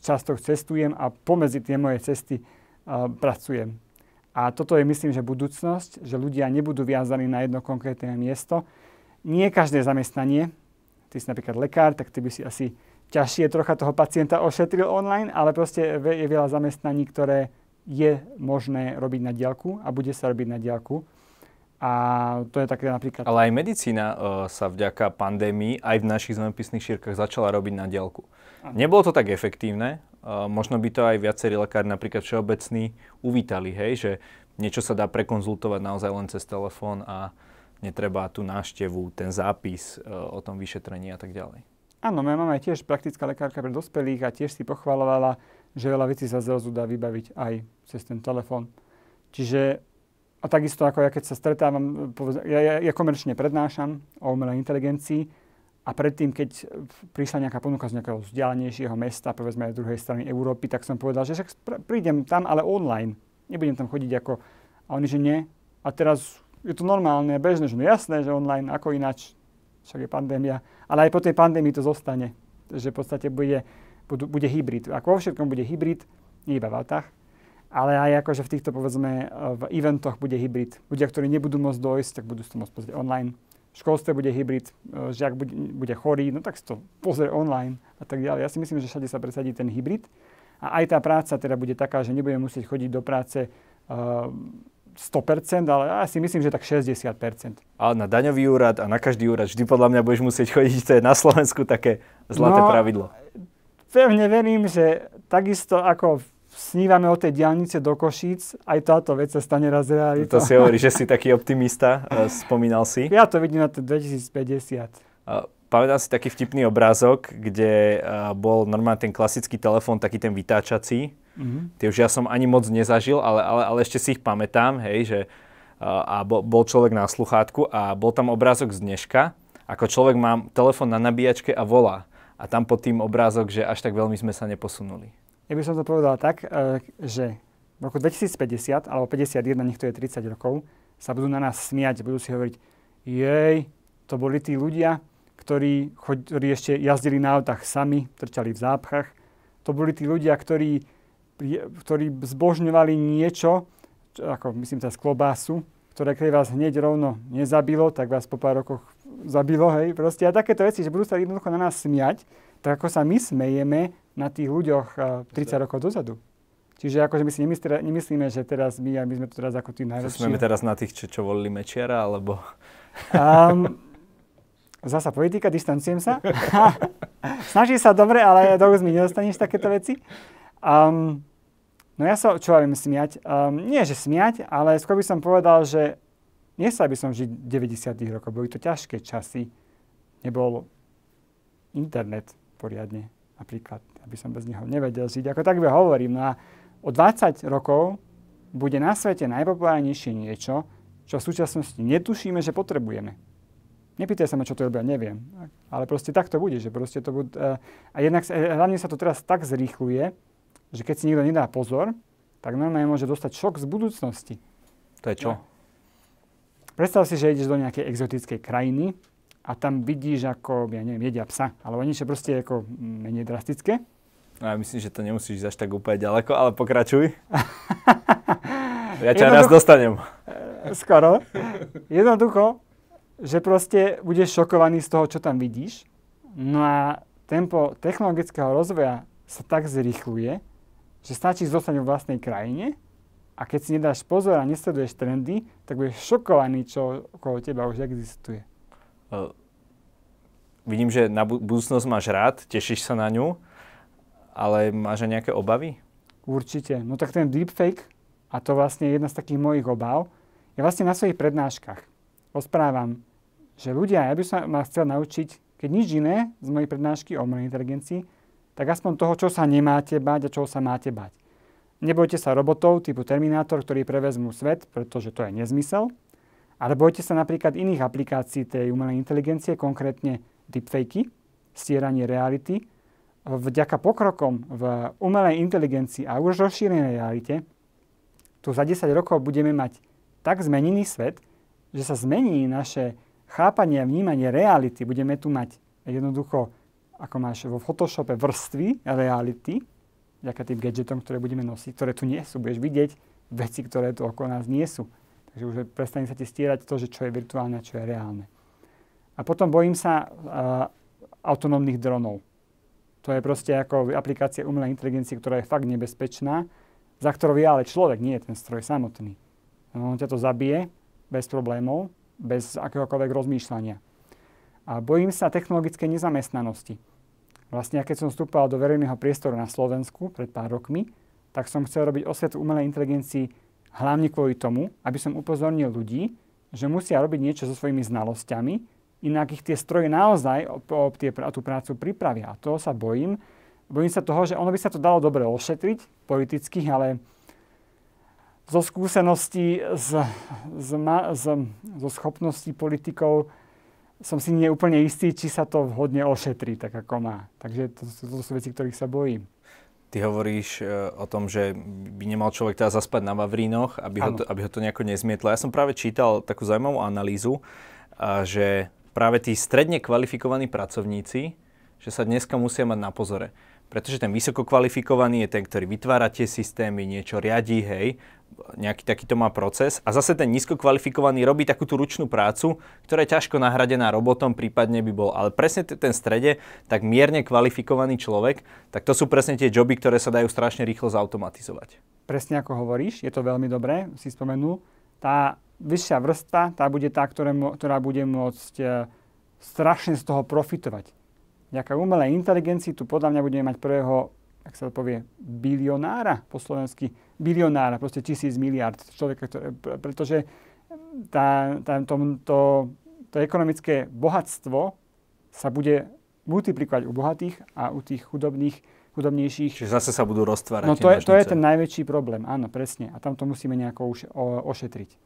[SPEAKER 2] často cestujem a pomedzi tie moje cesty uh, pracujem. A toto je, myslím, že budúcnosť, že ľudia nebudú viazaní na jedno konkrétne miesto. Nie každé zamestnanie, ty si napríklad lekár, tak ty by si asi ťažšie trocha toho pacienta ošetril online, ale proste je veľa zamestnaní, ktoré je možné robiť na diálku a bude sa robiť na diálku. A to je také napríklad...
[SPEAKER 1] Ale aj medicína uh, sa vďaka pandémii aj v našich zemepisných šírkach začala robiť na diálku. Nebolo to tak efektívne, uh, možno by to aj viacerí lekári, napríklad všeobecní, uvítali, hej, že niečo sa dá prekonzultovať naozaj len cez telefón a netreba tú návštevu, ten zápis uh, o tom vyšetrení a tak ďalej.
[SPEAKER 2] Áno, moja mama je tiež praktická lekárka pre dospelých a tiež si pochvalovala, že veľa vecí sa zrazu dá vybaviť aj cez ten telefón. Čiže a takisto ako ja keď sa stretávam, ja, ja, ja komerčne prednášam o umelej inteligencii a predtým, keď prišla nejaká ponuka z nejakého vzdialenejšieho mesta, povedzme aj z druhej strany Európy, tak som povedal, že však prídem tam, ale online. Nebudem tam chodiť ako... A oni, že nie. A teraz je to normálne, bežné, že no jasné, že online, ako ináč však je pandémia, ale aj po tej pandémii to zostane, že v podstate bude, bude, bude hybrid. Ako vo všetkom bude hybrid, nie iba v autách, ale aj akože v týchto, povedzme, v eventoch bude hybrid. Ľudia, ktorí nebudú môcť dojsť, tak budú si to môcť pozrieť online. V školstve bude hybrid, e, že ak bude, bude chorý, no tak si to pozrie online a tak ďalej. Ja si myslím, že všade sa presadí ten hybrid. A aj tá práca teda bude taká, že nebudeme musieť chodiť do práce uh, 100%, ale ja si myslím, že tak 60%.
[SPEAKER 1] Ale na daňový úrad a na každý úrad vždy podľa mňa budeš musieť chodiť, to je na Slovensku také zlaté no, pravidlo.
[SPEAKER 2] Pevne verím, že takisto ako snívame o tej diálnice do Košíc, aj táto vec sa stane raz realitou.
[SPEAKER 1] To si hovorí, že si taký optimista, e, spomínal si.
[SPEAKER 2] Ja to vidím na to 2050.
[SPEAKER 1] Pamätám si taký vtipný obrázok, kde uh, bol normálne ten klasický telefón, taký ten vytáčací. Mm-hmm. Tie už ja som ani moc nezažil, ale, ale, ale ešte si ich pamätám, hej, že uh, a bol, bol človek na sluchátku a bol tam obrázok z dneška, ako človek má telefón na nabíjačke a volá. A tam pod tým obrázok, že až tak veľmi sme sa neposunuli.
[SPEAKER 2] Ja by som to povedal tak, uh, že v roku 2050 alebo 51, nech to je 30 rokov, sa budú na nás smiať, budú si hovoriť, jej, to boli tí ľudia, ktorí, ktorí ešte jazdili na autách sami, trčali v zápchách. To boli tí ľudia, ktorí, ktorí zbožňovali niečo, čo, ako myslím teraz klobásu, ktoré keď vás hneď rovno nezabilo, tak vás po pár rokoch zabilo, hej, proste. A takéto veci, že budú sa jednoducho na nás smiať, tak ako sa my smejeme na tých ľuďoch 30 rokov dozadu. Čiže akože my si nemyslíme, že teraz my, a my sme tu teraz ako tí najlepší.
[SPEAKER 1] Smieme teraz na tých, čo, čo volili Mečiara, alebo...
[SPEAKER 2] Um, Zasa politika, distanciujem sa. Snaží sa dobre, ale do mi nedostaneš takéto veci. Um, no ja sa, čo viem smiať? Um, nie, že smiať, ale skôr by som povedal, že nesal by som žiť 90. rokov. Boli to ťažké časy. Nebol internet poriadne, napríklad, aby som bez neho nevedel žiť. Ako tak by hovorím. No a o 20 rokov bude na svete najpopulárnejšie niečo, čo v súčasnosti netušíme, že potrebujeme. Nepýtaj sa ma, čo to robia, neviem. Ale proste tak to bude, že proste to bude, a jednak hlavne sa to teraz tak zrýchluje, že keď si niekto nedá pozor, tak normálne môže dostať šok z budúcnosti.
[SPEAKER 1] To je čo? Ja.
[SPEAKER 2] Predstav si, že ideš do nejakej exotickej krajiny a tam vidíš, ako, ja neviem, jedia psa, alebo niečo proste ako menej drastické.
[SPEAKER 1] No ja myslím, že to nemusíš až tak úplne ďaleko, ale pokračuj. ja ťa raz dostanem.
[SPEAKER 2] Skoro. Jednoducho, že proste budeš šokovaný z toho, čo tam vidíš. No a tempo technologického rozvoja sa tak zrýchluje, že stačí zostať vo vlastnej krajine a keď si nedáš pozor a nesleduješ trendy, tak budeš šokovaný, čo okolo teba už existuje. Uh,
[SPEAKER 1] vidím, že na budúcnosť máš rád, tešíš sa na ňu, ale máš aj nejaké obavy?
[SPEAKER 2] Určite. No tak ten deepfake, a to vlastne je jedna z takých mojich obav, ja vlastne na svojich prednáškach rozprávam že ľudia, ja by som ma chcel naučiť, keď nič iné z mojej prednášky o umelej inteligencii, tak aspoň toho, čo sa nemáte bať a čoho sa máte bať. nebojte sa robotov typu Terminátor, ktorí prevezmú svet, pretože to je nezmysel. Ale bojte sa napríklad iných aplikácií tej umelej inteligencie, konkrétne deepfakey, stieranie reality. Vďaka pokrokom v umelej inteligencii a už rozšírenej realite, tu za 10 rokov budeme mať tak zmenený svet, že sa zmení naše chápanie a vnímanie reality. Budeme tu mať jednoducho, ako máš vo Photoshope, vrstvy reality, vďaka tým gadgetom, ktoré budeme nosiť, ktoré tu nie sú. Budeš vidieť veci, ktoré tu okolo nás nie sú. Takže už prestane sa ti stierať to, že čo je virtuálne a čo je reálne. A potom bojím sa uh, autonómnych dronov. To je proste ako aplikácia umelej inteligencie, ktorá je fakt nebezpečná, za ktorou je ale človek, nie je ten stroj samotný. No, on ťa to zabije bez problémov, bez akéhokoľvek rozmýšľania. A bojím sa technologickej nezamestnanosti. Vlastne, keď som vstúpal do verejného priestoru na Slovensku pred pár rokmi, tak som chcel robiť osvetu umelej inteligencii hlavne kvôli tomu, aby som upozornil ľudí, že musia robiť niečo so svojimi znalosťami, inak ich tie stroje naozaj o, o, tie, o tú prácu pripravia. A toho sa bojím. Bojím sa toho, že ono by sa to dalo dobre ošetriť politicky, ale zo skúseností, z, z, z, zo schopností politikov som si neúplne istý, či sa to vhodne ošetrí, tak ako má. Takže to, to, to sú veci, ktorých sa bojím.
[SPEAKER 1] Ty hovoríš uh, o tom, že by nemal človek teda zaspať na Vavrínoch, aby ho, to, aby ho to nejako nezmietlo. Ja som práve čítal takú zaujímavú analýzu, že práve tí stredne kvalifikovaní pracovníci, že sa dneska musia mať na pozore. Pretože ten vysoko kvalifikovaný je ten, ktorý vytvára tie systémy, niečo riadí, hej, nejaký takýto má proces. A zase ten nízko kvalifikovaný robí takú tú ručnú prácu, ktorá je ťažko nahradená robotom, prípadne by bol. Ale presne ten strede, tak mierne kvalifikovaný človek, tak to sú presne tie joby, ktoré sa dajú strašne rýchlo zautomatizovať.
[SPEAKER 2] Presne ako hovoríš, je to veľmi dobré, si spomenul. Tá vyššia vrstva, tá bude tá, ktoré, ktorá bude môcť e, strašne z toho profitovať. Ďaká umelej inteligencii tu podľa mňa budeme mať prvého, ak sa to povie, bilionára po slovensky, bilionára, proste tisíc miliard človeka, ktoré, pretože tá, tá, to, to, to ekonomické bohatstvo sa bude multiplikovať u bohatých a u tých chudobných, chudobnejších.
[SPEAKER 1] Čiže zase sa budú roztvárať.
[SPEAKER 2] No to je, to je ten najväčší problém, áno, presne. A tam to musíme nejako už o, ošetriť.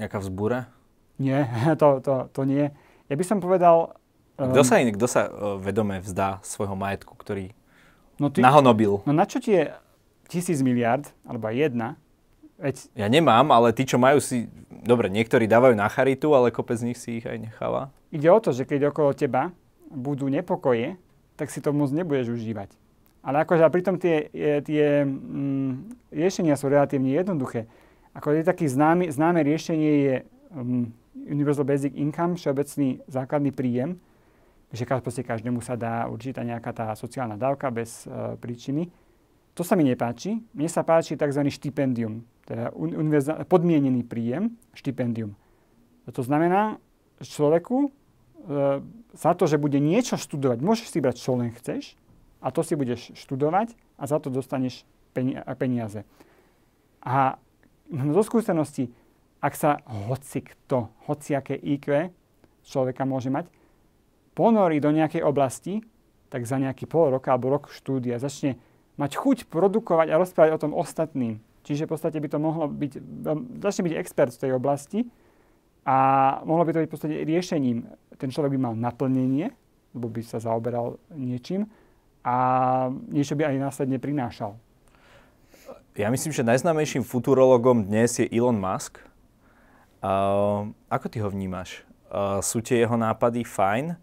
[SPEAKER 1] Nejaká vzbúra?
[SPEAKER 2] Nie, to, to, to nie. Ja by som povedal...
[SPEAKER 1] Kto um, sa, kto sa uh, vedome vzdá svojho majetku, ktorý no ty, nahonobil?
[SPEAKER 2] No na čo ti je tisíc miliard, alebo aj jedna?
[SPEAKER 1] Veď... Ja nemám, ale tí, čo majú si... Dobre, niektorí dávajú na charitu, ale kopec z nich si ich aj necháva.
[SPEAKER 2] Ide o to, že keď okolo teba budú nepokoje, tak si to moc nebudeš užívať. Ale akože a pritom tie, tie mm, riešenia sú relatívne jednoduché. Ako je taký známy, známe riešenie je um, Universal Basic Income, všeobecný základný príjem, že proste každému sa dá určitá nejaká tá sociálna dávka bez uh, príčiny. To sa mi nepáči. Mne sa páči tzv. štipendium, teda univerzál, podmienený príjem, štipendium. To znamená, človeku uh, za to, že bude niečo študovať, môžeš si brať, čo len chceš, a to si budeš študovať a za to dostaneš peniaze. A zo skúsenosti, ak sa hoci kto, hociaké IQ človeka môže mať, ponorí do nejakej oblasti, tak za nejaký pol roka alebo rok štúdia začne mať chuť produkovať a rozprávať o tom ostatným. Čiže v podstate by to mohlo byť, začne byť expert v tej oblasti a mohlo by to byť v podstate riešením. Ten človek by mal naplnenie, lebo by sa zaoberal niečím a niečo by aj následne prinášal.
[SPEAKER 1] Ja myslím, že najznámejším futurologom dnes je Elon Musk. Uh, ako ty ho vnímaš? Uh, sú tie jeho nápady fajn?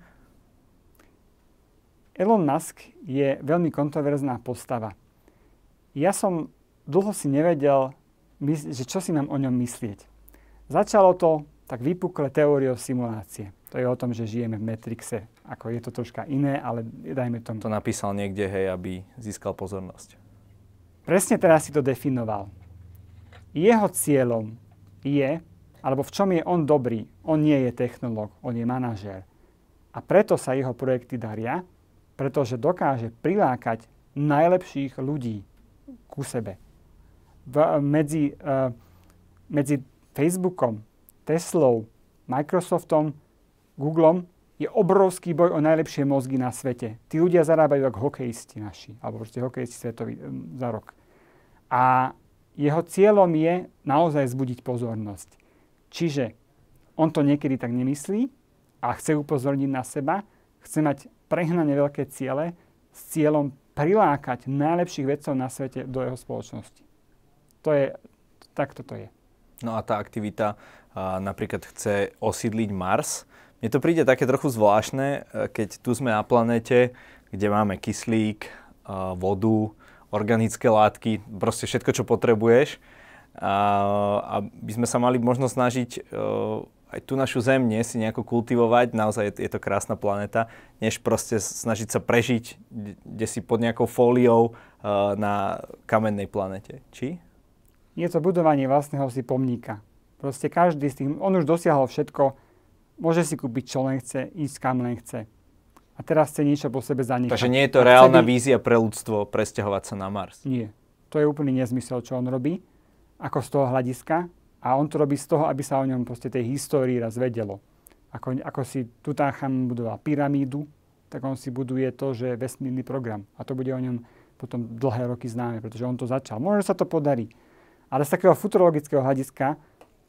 [SPEAKER 2] Elon Musk je veľmi kontroverzná postava. Ja som dlho si nevedel, že čo si mám o ňom myslieť. Začalo to tak vypukle teóriou simulácie. To je o tom, že žijeme v Matrixe. Ako je to troška iné, ale dajme tomu.
[SPEAKER 1] To napísal niekde, hej, aby získal pozornosť.
[SPEAKER 2] Presne teraz si to definoval. Jeho cieľom je, alebo v čom je on dobrý, on nie je technológ, on je manažér. A preto sa jeho projekty daria, pretože dokáže prilákať najlepších ľudí ku sebe. V, medzi, uh, medzi Facebookom, Teslou, Microsoftom, Googlom je obrovský boj o najlepšie mozgy na svete. Tí ľudia zarábajú ako hokejisti naši, alebo proste hokejisti svetoví za rok. A jeho cieľom je naozaj zbudiť pozornosť. Čiže on to niekedy tak nemyslí a chce upozorniť na seba, chce mať prehnane veľké ciele s cieľom prilákať najlepších vedcov na svete do jeho spoločnosti. To je, tak toto je.
[SPEAKER 1] No a tá aktivita a, napríklad chce osídliť Mars. Mne to príde také trochu zvláštne, e, keď tu sme na planéte, kde máme kyslík, a, vodu, organické látky, proste všetko, čo potrebuješ. A, a by sme sa mali možno snažiť uh, aj tú našu Zem nie si nejako kultivovať, naozaj je, to krásna planéta, než proste snažiť sa prežiť kde si pod nejakou fóliou na kamennej planete. Či?
[SPEAKER 2] Je to budovanie vlastného si pomníka. Proste každý z tých, on už dosiahol všetko, môže si kúpiť čo len chce, ísť kam len chce. A teraz chce niečo po sebe zanechať.
[SPEAKER 1] Takže nie je to reálna by... vízia pre ľudstvo presťahovať sa na Mars?
[SPEAKER 2] Nie. To je úplný nezmysel, čo on robí, ako z toho hľadiska. A on to robí z toho, aby sa o ňom proste tej histórii raz vedelo. Ako, ako si Tutanchamon budoval pyramídu, tak on si buduje to, že je vesmírny program. A to bude o ňom potom dlhé roky známe, pretože on to začal. Možno sa to podarí. Ale z takého futurologického hľadiska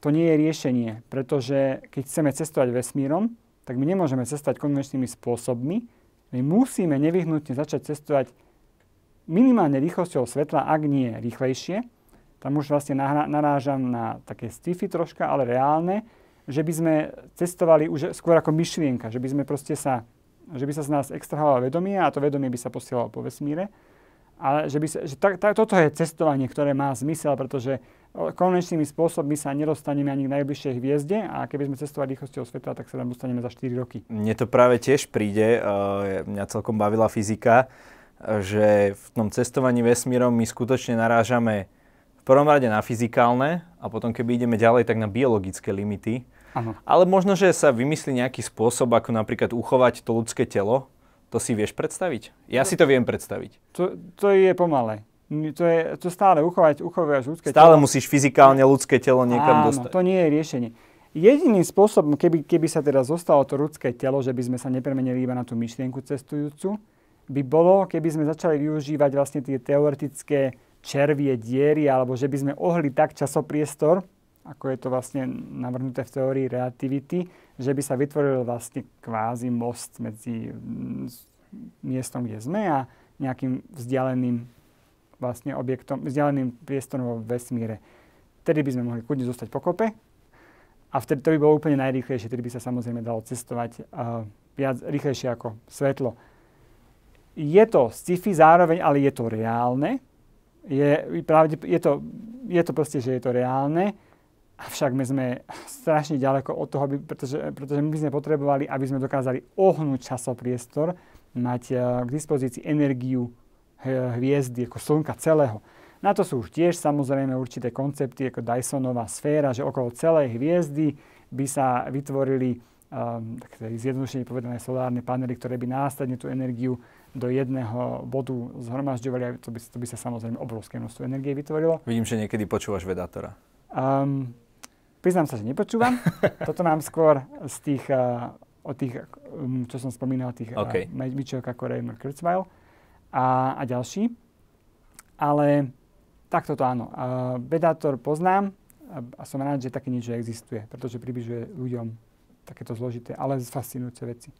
[SPEAKER 2] to nie je riešenie, pretože keď chceme cestovať vesmírom, tak my nemôžeme cestovať konvenčnými spôsobmi. My musíme nevyhnutne začať cestovať minimálne rýchlosťou svetla, ak nie rýchlejšie, tam už vlastne narážam na také sci-fi troška, ale reálne, že by sme cestovali už skôr ako myšlienka, že by sme proste sa, že by sa z nás extrahovalo vedomie a to vedomie by sa posielalo po vesmíre. Ale že, by sa, že ta, ta, toto je cestovanie, ktoré má zmysel, pretože konvenčnými spôsobmi sa nedostaneme ani k najbližšej hviezde a keby sme cestovali rýchlosťou svetla, tak sa tam dostaneme za 4 roky.
[SPEAKER 1] Mne to práve tiež príde, uh, mňa celkom bavila fyzika, že v tom cestovaní vesmírom my skutočne narážame v prvom rade na fyzikálne a potom keby ideme ďalej, tak na biologické limity.
[SPEAKER 2] Ano.
[SPEAKER 1] Ale možno, že sa vymyslí nejaký spôsob, ako napríklad uchovať to ľudské telo. To si vieš predstaviť? Ja si to viem predstaviť.
[SPEAKER 2] To, to je pomalé. To je to stále uchovať, uchováš ľudské
[SPEAKER 1] stále telo. Stále musíš fyzikálne ľudské telo niekam
[SPEAKER 2] Áno,
[SPEAKER 1] dostať.
[SPEAKER 2] to nie je riešenie. Jediným spôsobom, keby, keby sa teda zostalo to ľudské telo, že by sme sa nepremenili iba na tú myšlienku cestujúcu, by bolo, keby sme začali využívať vlastne tie teoretické červie diery, alebo že by sme ohli tak časopriestor, ako je to vlastne navrhnuté v teórii relativity, že by sa vytvoril vlastne kvázi most medzi miestom, kde sme a nejakým vzdialeným vlastne objektom, vzdialeným priestorom vo vesmíre. Vtedy by sme mohli kľudne zostať pokope a vtedy to by bolo úplne najrýchlejšie, vtedy by sa samozrejme dalo cestovať uh, viac rýchlejšie ako svetlo. Je to sci-fi zároveň, ale je to reálne, je, pravde, je, to, je to proste, že je to reálne, avšak my sme strašne ďaleko od toho, pretože, pretože my by sme potrebovali, aby sme dokázali ohnúť časopriestor, mať uh, k dispozícii energiu hviezdy, ako Slnka celého. Na to sú už tiež samozrejme určité koncepty ako Dysonová sféra, že okolo celej hviezdy by sa vytvorili um, zjednodušene povedané solárne panely, ktoré by následne tú energiu do jedného bodu zhromažďovali a to by, to by sa samozrejme obrovské množstvo energie vytvorilo.
[SPEAKER 1] Vidím, že niekedy počúvaš vedátora.
[SPEAKER 2] Um, priznám sa, že nepočúvam. Toto mám skôr z tých, uh, od tých, um, čo som spomínal, tých okay. uh, Mitchell, Kurzweil a, a ďalší. Ale takto to áno. Vedátor poznám a, a som rád, že také niečo existuje, pretože približuje ľuďom takéto zložité, ale fascinujúce veci.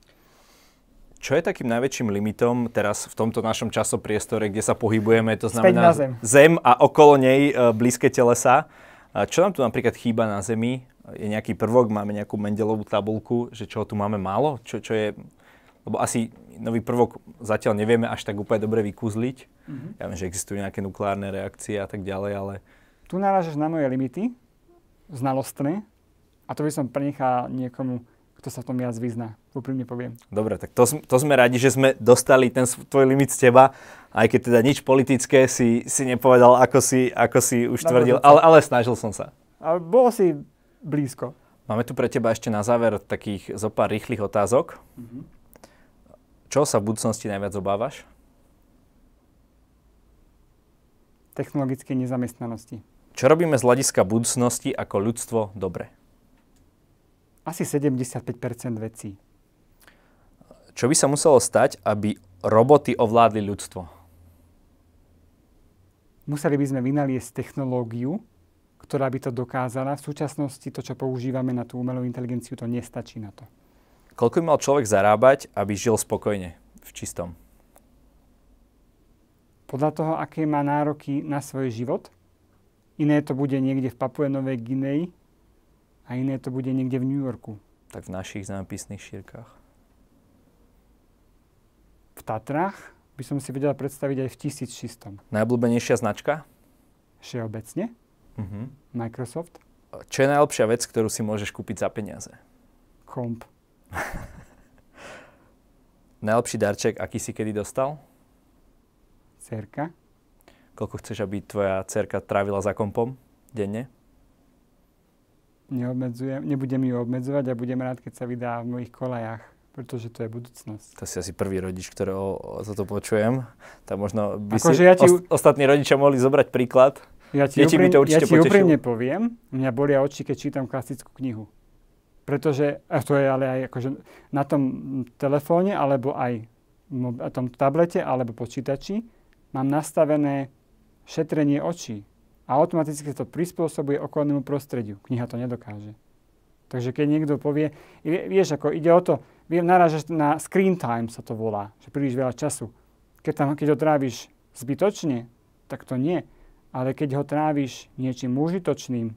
[SPEAKER 1] Čo je takým najväčším limitom teraz v tomto našom časopriestore, kde sa pohybujeme, to znamená
[SPEAKER 2] zem.
[SPEAKER 1] zem a okolo nej e, blízke telesa? Čo nám tu napríklad chýba na Zemi? Je nejaký prvok, máme nejakú Mendelovú tabulku, že čo tu máme málo? Čo, čo je... Lebo asi nový prvok zatiaľ nevieme až tak úplne dobre vykúzliť. Mm-hmm. Ja viem, že existujú nejaké nukleárne reakcie a tak ďalej, ale...
[SPEAKER 2] Tu narážaš na moje limity, znalostné, a to by som prenechal niekomu, kto sa v tom viac vyzná, úprimne poviem.
[SPEAKER 1] Dobre, tak to, to sme radi, že sme dostali ten tvoj limit z teba, aj keď teda nič politické si, si nepovedal, ako si, ako si už Dobre, tvrdil, ale, ale snažil som sa.
[SPEAKER 2] A bolo si blízko.
[SPEAKER 1] Máme tu pre teba ešte na záver takých zo pár rýchlych otázok. Mm-hmm. Čo sa v budúcnosti najviac obávaš?
[SPEAKER 2] Technologické nezamestnanosti.
[SPEAKER 1] Čo robíme z hľadiska budúcnosti ako ľudstvo dobre?
[SPEAKER 2] Asi 75% vecí.
[SPEAKER 1] Čo by sa muselo stať, aby roboty ovládli ľudstvo?
[SPEAKER 2] museli by sme vynaliesť technológiu, ktorá by to dokázala. V súčasnosti to, čo používame na tú umelú inteligenciu, to nestačí na to.
[SPEAKER 1] Koľko by mal človek zarábať, aby žil spokojne v čistom?
[SPEAKER 2] Podľa toho, aké má nároky na svoj život. Iné to bude niekde v Papue Novej Gineji a iné to bude niekde v New Yorku.
[SPEAKER 1] Tak v našich zápisných šírkach.
[SPEAKER 2] V Tatrách by som si vedela predstaviť aj v 1600.
[SPEAKER 1] Najobľúbenejšia značka?
[SPEAKER 2] Všeobecne.
[SPEAKER 1] Uh-huh.
[SPEAKER 2] Microsoft.
[SPEAKER 1] Čo je najlepšia vec, ktorú si môžeš kúpiť za peniaze?
[SPEAKER 2] Komp.
[SPEAKER 1] Najlepší darček, aký si kedy dostal?
[SPEAKER 2] Cerka.
[SPEAKER 1] Koľko chceš, aby tvoja cerka trávila za kompom denne?
[SPEAKER 2] Neobmedzujem, nebudem ju obmedzovať a budem rád, keď sa vydá v mojich kolajách, pretože to je budúcnosť.
[SPEAKER 1] To si asi prvý rodič, ktorého za to počujem. Tak možno by
[SPEAKER 2] Akože
[SPEAKER 1] si
[SPEAKER 2] ja ti-
[SPEAKER 1] ost- ostatní rodičia mohli zobrať príklad.
[SPEAKER 2] Ja ti,
[SPEAKER 1] Deti by
[SPEAKER 2] úprim,
[SPEAKER 1] to určite
[SPEAKER 2] ja ti úprimne poviem, mňa bolia oči, keď čítam klasickú knihu. Pretože, a to je ale aj akože na tom telefóne, alebo aj na tom tablete, alebo počítači, mám nastavené šetrenie očí. A automaticky sa to prispôsobuje okolnému prostrediu. Kniha to nedokáže. Takže keď niekto povie, vie- vieš, ako ide o to, viem, narážaš na screen time sa to volá, že príliš veľa času. Keď, tam, keď ho tráviš zbytočne, tak to nie. Ale keď ho tráviš niečím užitočným,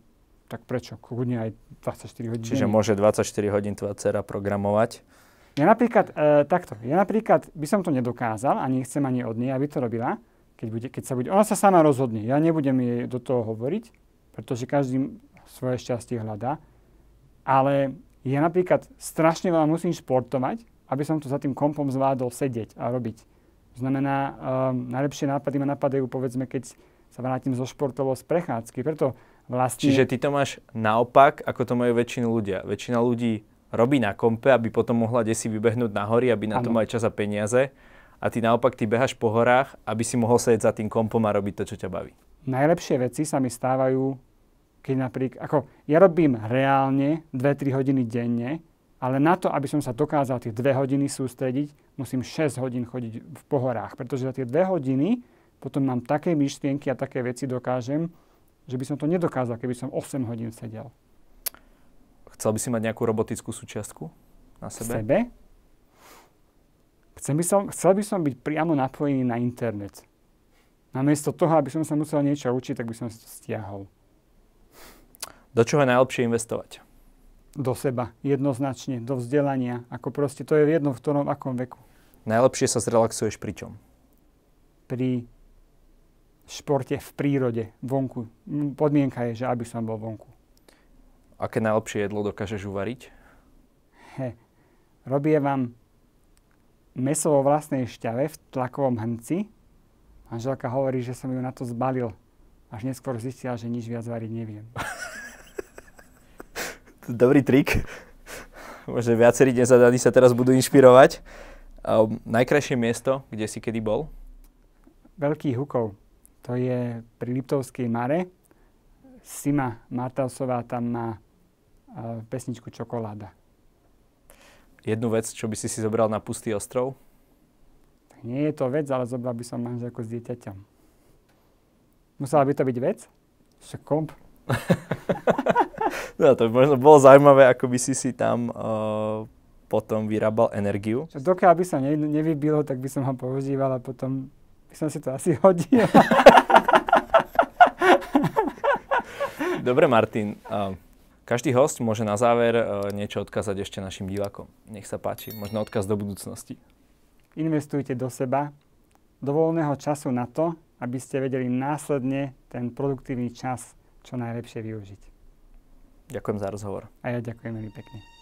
[SPEAKER 2] tak prečo? Kľudne aj 24 hodín.
[SPEAKER 1] Čiže môže 24 hodín tvoja dcera programovať.
[SPEAKER 2] Ja napríklad, e, takto, ja napríklad by som to nedokázal a nechcem ani od nej, aby to robila, keď, bude, keď sa bude, ona sa sama rozhodne, ja nebudem jej do toho hovoriť, pretože každý svoje šťastie hľadá, ale ja napríklad strašne veľa musím športovať, aby som to za tým kompom zvládol sedieť a robiť. To znamená, um, najlepšie nápady ma napadajú, povedzme, keď sa vrátim zo športovo z prechádzky. Preto vlastne...
[SPEAKER 1] Čiže ty to máš naopak, ako to majú väčšinu ľudia. Väčšina ľudí robí na kompe, aby potom mohla desi vybehnúť na hory, aby na to
[SPEAKER 2] Áno.
[SPEAKER 1] mali čas a peniaze. A ty naopak, ty behaš po horách, aby si mohol sedieť za tým kompom a robiť to, čo ťa baví.
[SPEAKER 2] najlepšie veci sa mi stávajú, keď napríklad, ako ja robím reálne 2-3 hodiny denne, ale na to, aby som sa dokázal tie 2 hodiny sústrediť, musím 6 hodín chodiť v pohorách, pretože za tie 2 hodiny potom mám také myšlienky a také veci dokážem, že by som to nedokázal, keby som 8 hodín sedel.
[SPEAKER 1] Chcel by si mať nejakú robotickú súčiastku na
[SPEAKER 2] V
[SPEAKER 1] sebe?
[SPEAKER 2] sebe. Chcel by, som, chcel by som byť priamo napojený na internet. Namiesto toho, aby som sa musel niečo učiť, tak by som si to stiahol.
[SPEAKER 1] Do čoho je najlepšie investovať?
[SPEAKER 2] do seba, jednoznačne, do vzdelania. Ako proste to je jedno v ktorom akom veku.
[SPEAKER 1] Najlepšie sa zrelaxuješ pri čom?
[SPEAKER 2] Pri športe v prírode, vonku. Podmienka je, že aby som bol vonku.
[SPEAKER 1] Aké najlepšie jedlo dokážeš uvariť?
[SPEAKER 2] He. Robie vám meso vo vlastnej šťave v tlakovom hrnci. Manželka hovorí, že som ju na to zbalil. Až neskôr zistila, že nič viac variť neviem.
[SPEAKER 1] Dobrý trik. Možno viacerí nezadaní sa teraz budú inšpirovať. Um, najkrajšie miesto, kde si kedy bol?
[SPEAKER 2] Veľký Hukov. To je pri Liptovskej Mare. Sima Martausová tam má uh, pesničku Čokoláda.
[SPEAKER 1] Jednu vec, čo by si si zobral na pustý ostrov?
[SPEAKER 2] Tak nie je to vec, ale zobral by som manželku s dieťaťom. Musela by to byť vec? Však komp.
[SPEAKER 1] No, to by možno bolo zaujímavé, ako by si si tam uh, potom vyrábal energiu.
[SPEAKER 2] Čo Dokiaľ by sa ne, nevybilo, tak by som ho používal a potom by som si to asi hodil.
[SPEAKER 1] Dobre, Martin. Každý host môže na záver uh, niečo odkázať ešte našim divákom. Nech sa páči. Možno odkaz do budúcnosti.
[SPEAKER 2] Investujte do seba, do voľného času na to, aby ste vedeli následne ten produktívny čas čo najlepšie využiť.
[SPEAKER 1] Ďakujem za rozhovor.
[SPEAKER 2] A ja ďakujem veľmi pekne.